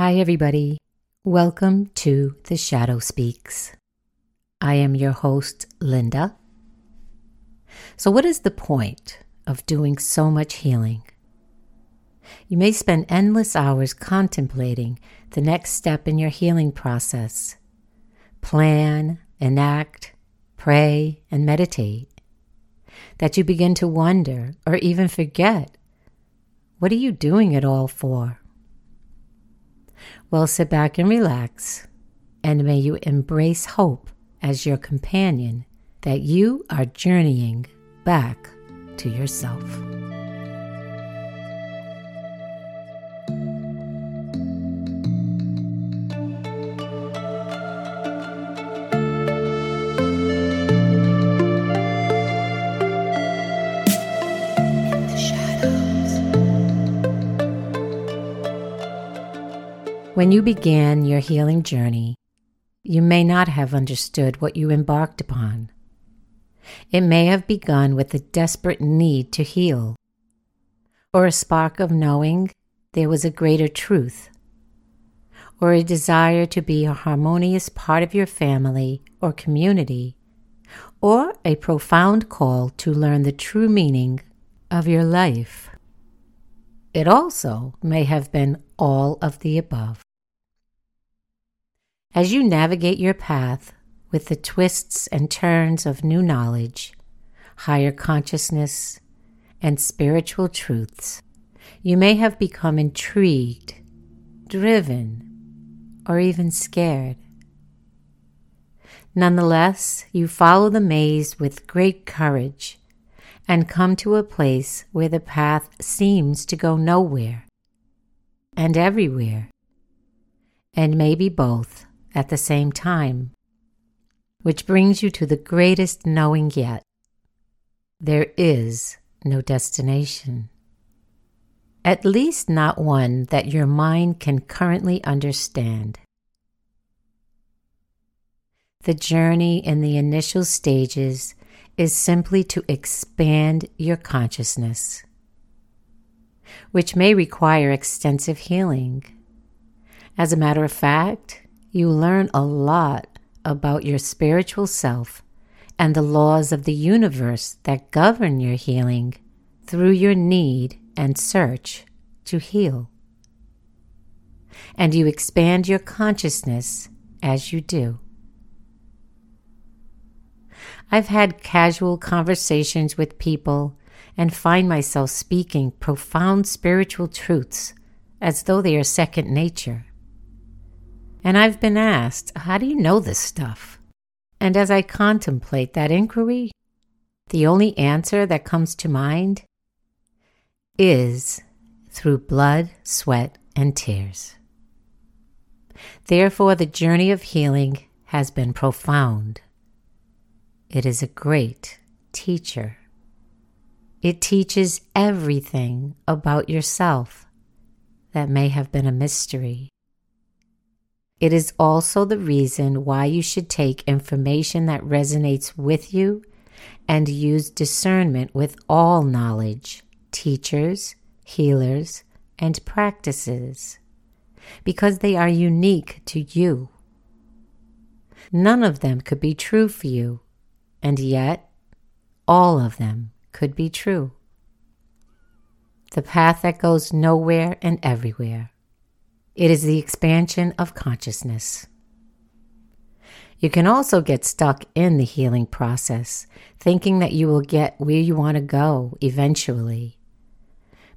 Hi, everybody. Welcome to The Shadow Speaks. I am your host, Linda. So, what is the point of doing so much healing? You may spend endless hours contemplating the next step in your healing process. Plan, enact, pray, and meditate. That you begin to wonder or even forget what are you doing it all for? Well, sit back and relax, and may you embrace hope as your companion that you are journeying back to yourself. When you began your healing journey, you may not have understood what you embarked upon. It may have begun with a desperate need to heal, or a spark of knowing there was a greater truth, or a desire to be a harmonious part of your family or community, or a profound call to learn the true meaning of your life. It also may have been all of the above. As you navigate your path with the twists and turns of new knowledge, higher consciousness, and spiritual truths, you may have become intrigued, driven, or even scared. Nonetheless, you follow the maze with great courage and come to a place where the path seems to go nowhere and everywhere, and maybe both at the same time, which brings you to the greatest knowing yet. There is no destination. At least not one that your mind can currently understand. The journey in the initial stages is simply to expand your consciousness, which may require extensive healing. As a matter of fact, you learn a lot about your spiritual self and the laws of the universe that govern your healing through your need and search to heal. And you expand your consciousness as you do. I've had casual conversations with people and find myself speaking profound spiritual truths as though they are second nature. And I've been asked, How do you know this stuff? And as I contemplate that inquiry, the only answer that comes to mind is through blood, sweat, and tears. Therefore, the journey of healing has been profound. It is a great teacher. It teaches everything about yourself that may have been a mystery. It is also the reason why you should take information that resonates with you and use discernment with all knowledge, teachers, healers, and practices, because they are unique to you. None of them could be true for you, and yet all of them could be true. The path that goes nowhere and everywhere. It is the expansion of consciousness. You can also get stuck in the healing process, thinking that you will get where you want to go eventually.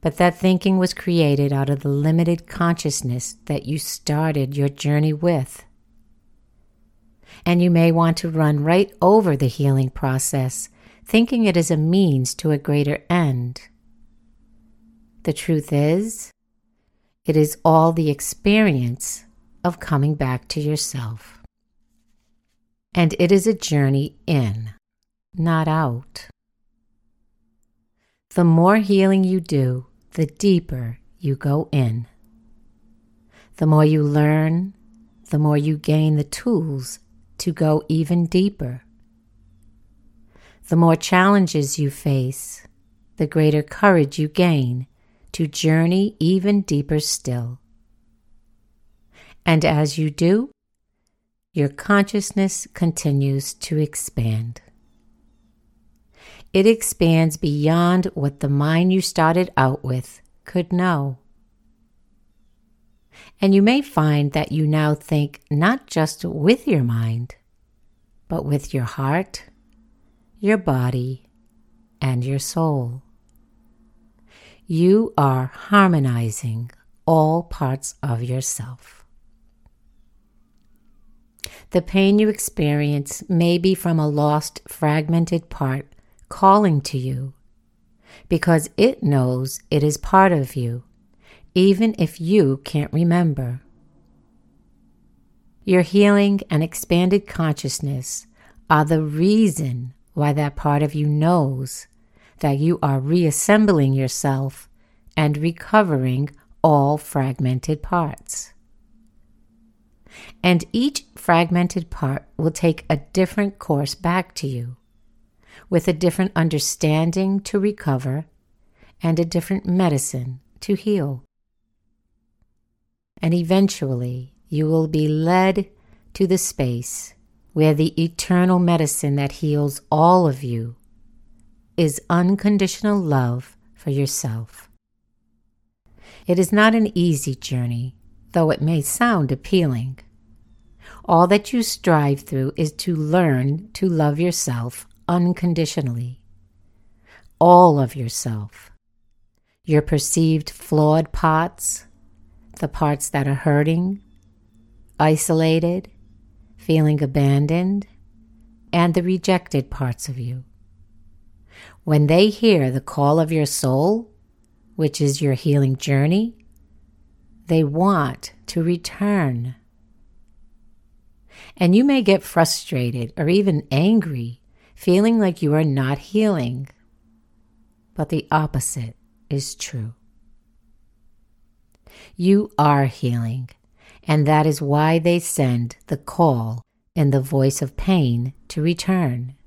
But that thinking was created out of the limited consciousness that you started your journey with. And you may want to run right over the healing process, thinking it is a means to a greater end. The truth is, it is all the experience of coming back to yourself. And it is a journey in, not out. The more healing you do, the deeper you go in. The more you learn, the more you gain the tools to go even deeper. The more challenges you face, the greater courage you gain to journey even deeper still. And as you do, your consciousness continues to expand. It expands beyond what the mind you started out with could know. And you may find that you now think not just with your mind, but with your heart, your body, and your soul. You are harmonizing all parts of yourself. The pain you experience may be from a lost, fragmented part calling to you because it knows it is part of you, even if you can't remember. Your healing and expanded consciousness are the reason why that part of you knows that you are reassembling yourself and recovering all fragmented parts. And each fragmented part will take a different course back to you with a different understanding to recover and a different medicine to heal. And eventually, you will be led to the space where the eternal medicine that heals all of you is unconditional love for yourself. It is not an easy journey, though it may sound appealing. All that you strive through is to learn to love yourself unconditionally. All of yourself. Your perceived flawed parts, the parts that are hurting, isolated, feeling abandoned, and the rejected parts of you. When they hear the call of your soul, which is your healing journey, they want to return. And you may get frustrated or even angry feeling like you are not healing. But the opposite is true. You are healing, and that is why they send the call in the voice of pain to return.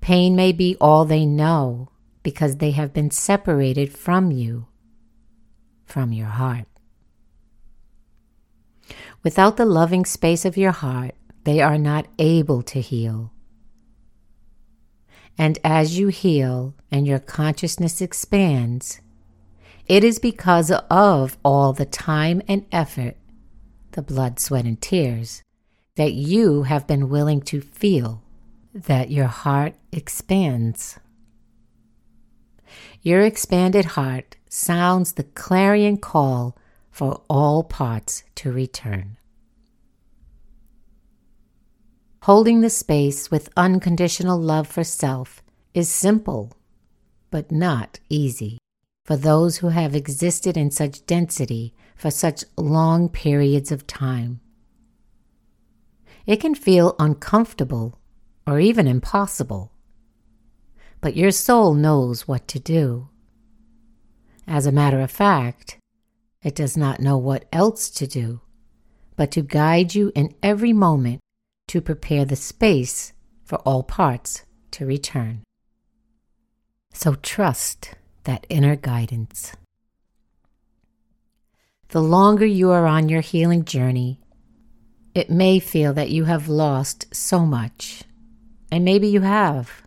Pain may be all they know because they have been separated from you, from your heart. Without the loving space of your heart, they are not able to heal. And as you heal and your consciousness expands, it is because of all the time and effort, the blood, sweat, and tears, that you have been willing to feel that your heart expands. Your expanded heart sounds the clarion call for all parts to return. Holding the space with unconditional love for self is simple, but not easy for those who have existed in such density for such long periods of time. It can feel uncomfortable or even impossible, but your soul knows what to do. As a matter of fact, it does not know what else to do but to guide you in every moment to prepare the space for all parts to return. So trust that inner guidance. The longer you are on your healing journey, it may feel that you have lost so much, and maybe you have.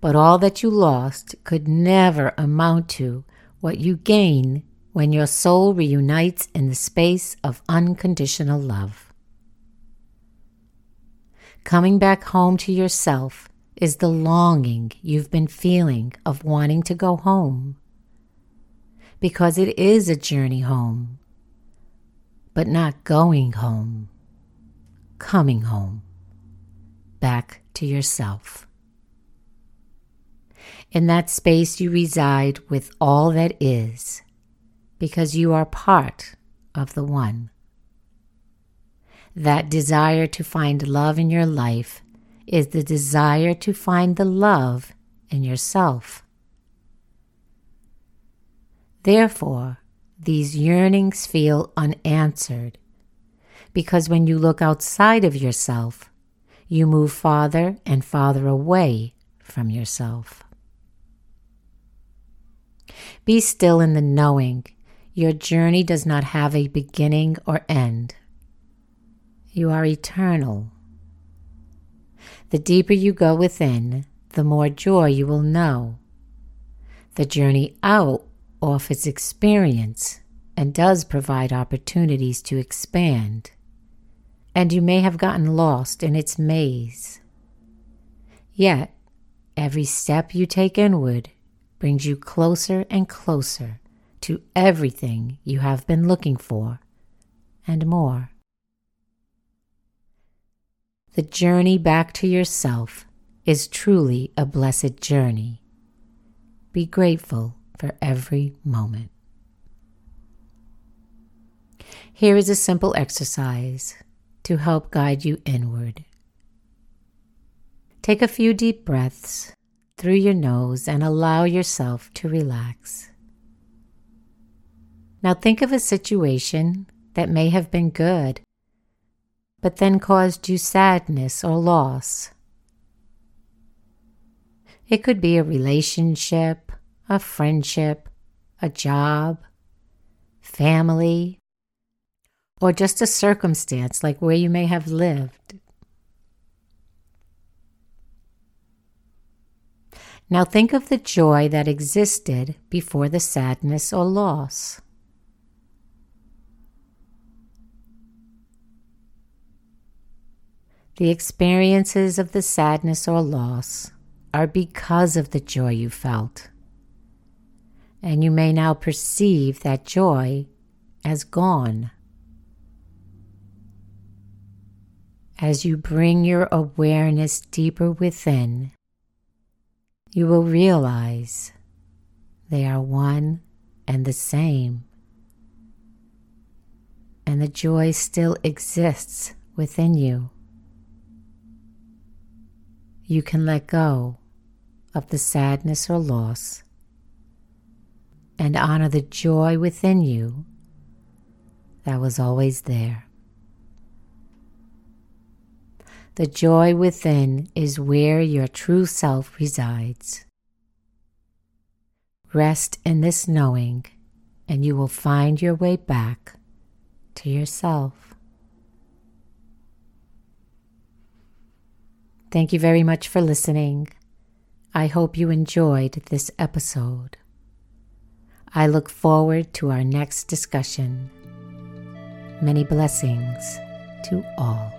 But all that you lost could never amount to what you gain when your soul reunites in the space of unconditional love. Coming back home to yourself is the longing you've been feeling of wanting to go home. Because it is a journey home, but not going home, coming home, back to yourself. In that space, you reside with all that is, because you are part of the One that desire to find love in your life is the desire to find the love in yourself. Therefore, these yearnings feel unanswered because when you look outside of yourself, you move farther and farther away from yourself. Be still in the knowing Your journey does not have a beginning or end. You are eternal. The deeper you go within, the more joy you will know. The journey out offers experience and does provide opportunities to expand. And you may have gotten lost in its maze. Yet, every step you take inward brings you closer and closer to everything you have been looking for and more. The journey back to yourself is truly a blessed journey. Be grateful for every moment. Here is a simple exercise to help guide you inward. Take a few deep breaths through your nose and allow yourself to relax. Now think of a situation that may have been good, but then caused you sadness or loss. It could be a relationship, a friendship, a job, family, or just a circumstance like where you may have lived. Now think of the joy that existed before the sadness or loss. The experiences of the sadness or loss are because of the joy you felt. And you may now perceive that joy as gone. As you bring your awareness deeper within, you will realize they are one and the same. And the joy still exists within you you can let go of the sadness or loss and honor the joy within you that was always there. The joy within is where your true self resides. Rest in this knowing, and you will find your way back to yourself. Thank you very much for listening. I hope you enjoyed this episode. I look forward to our next discussion. Many blessings to all.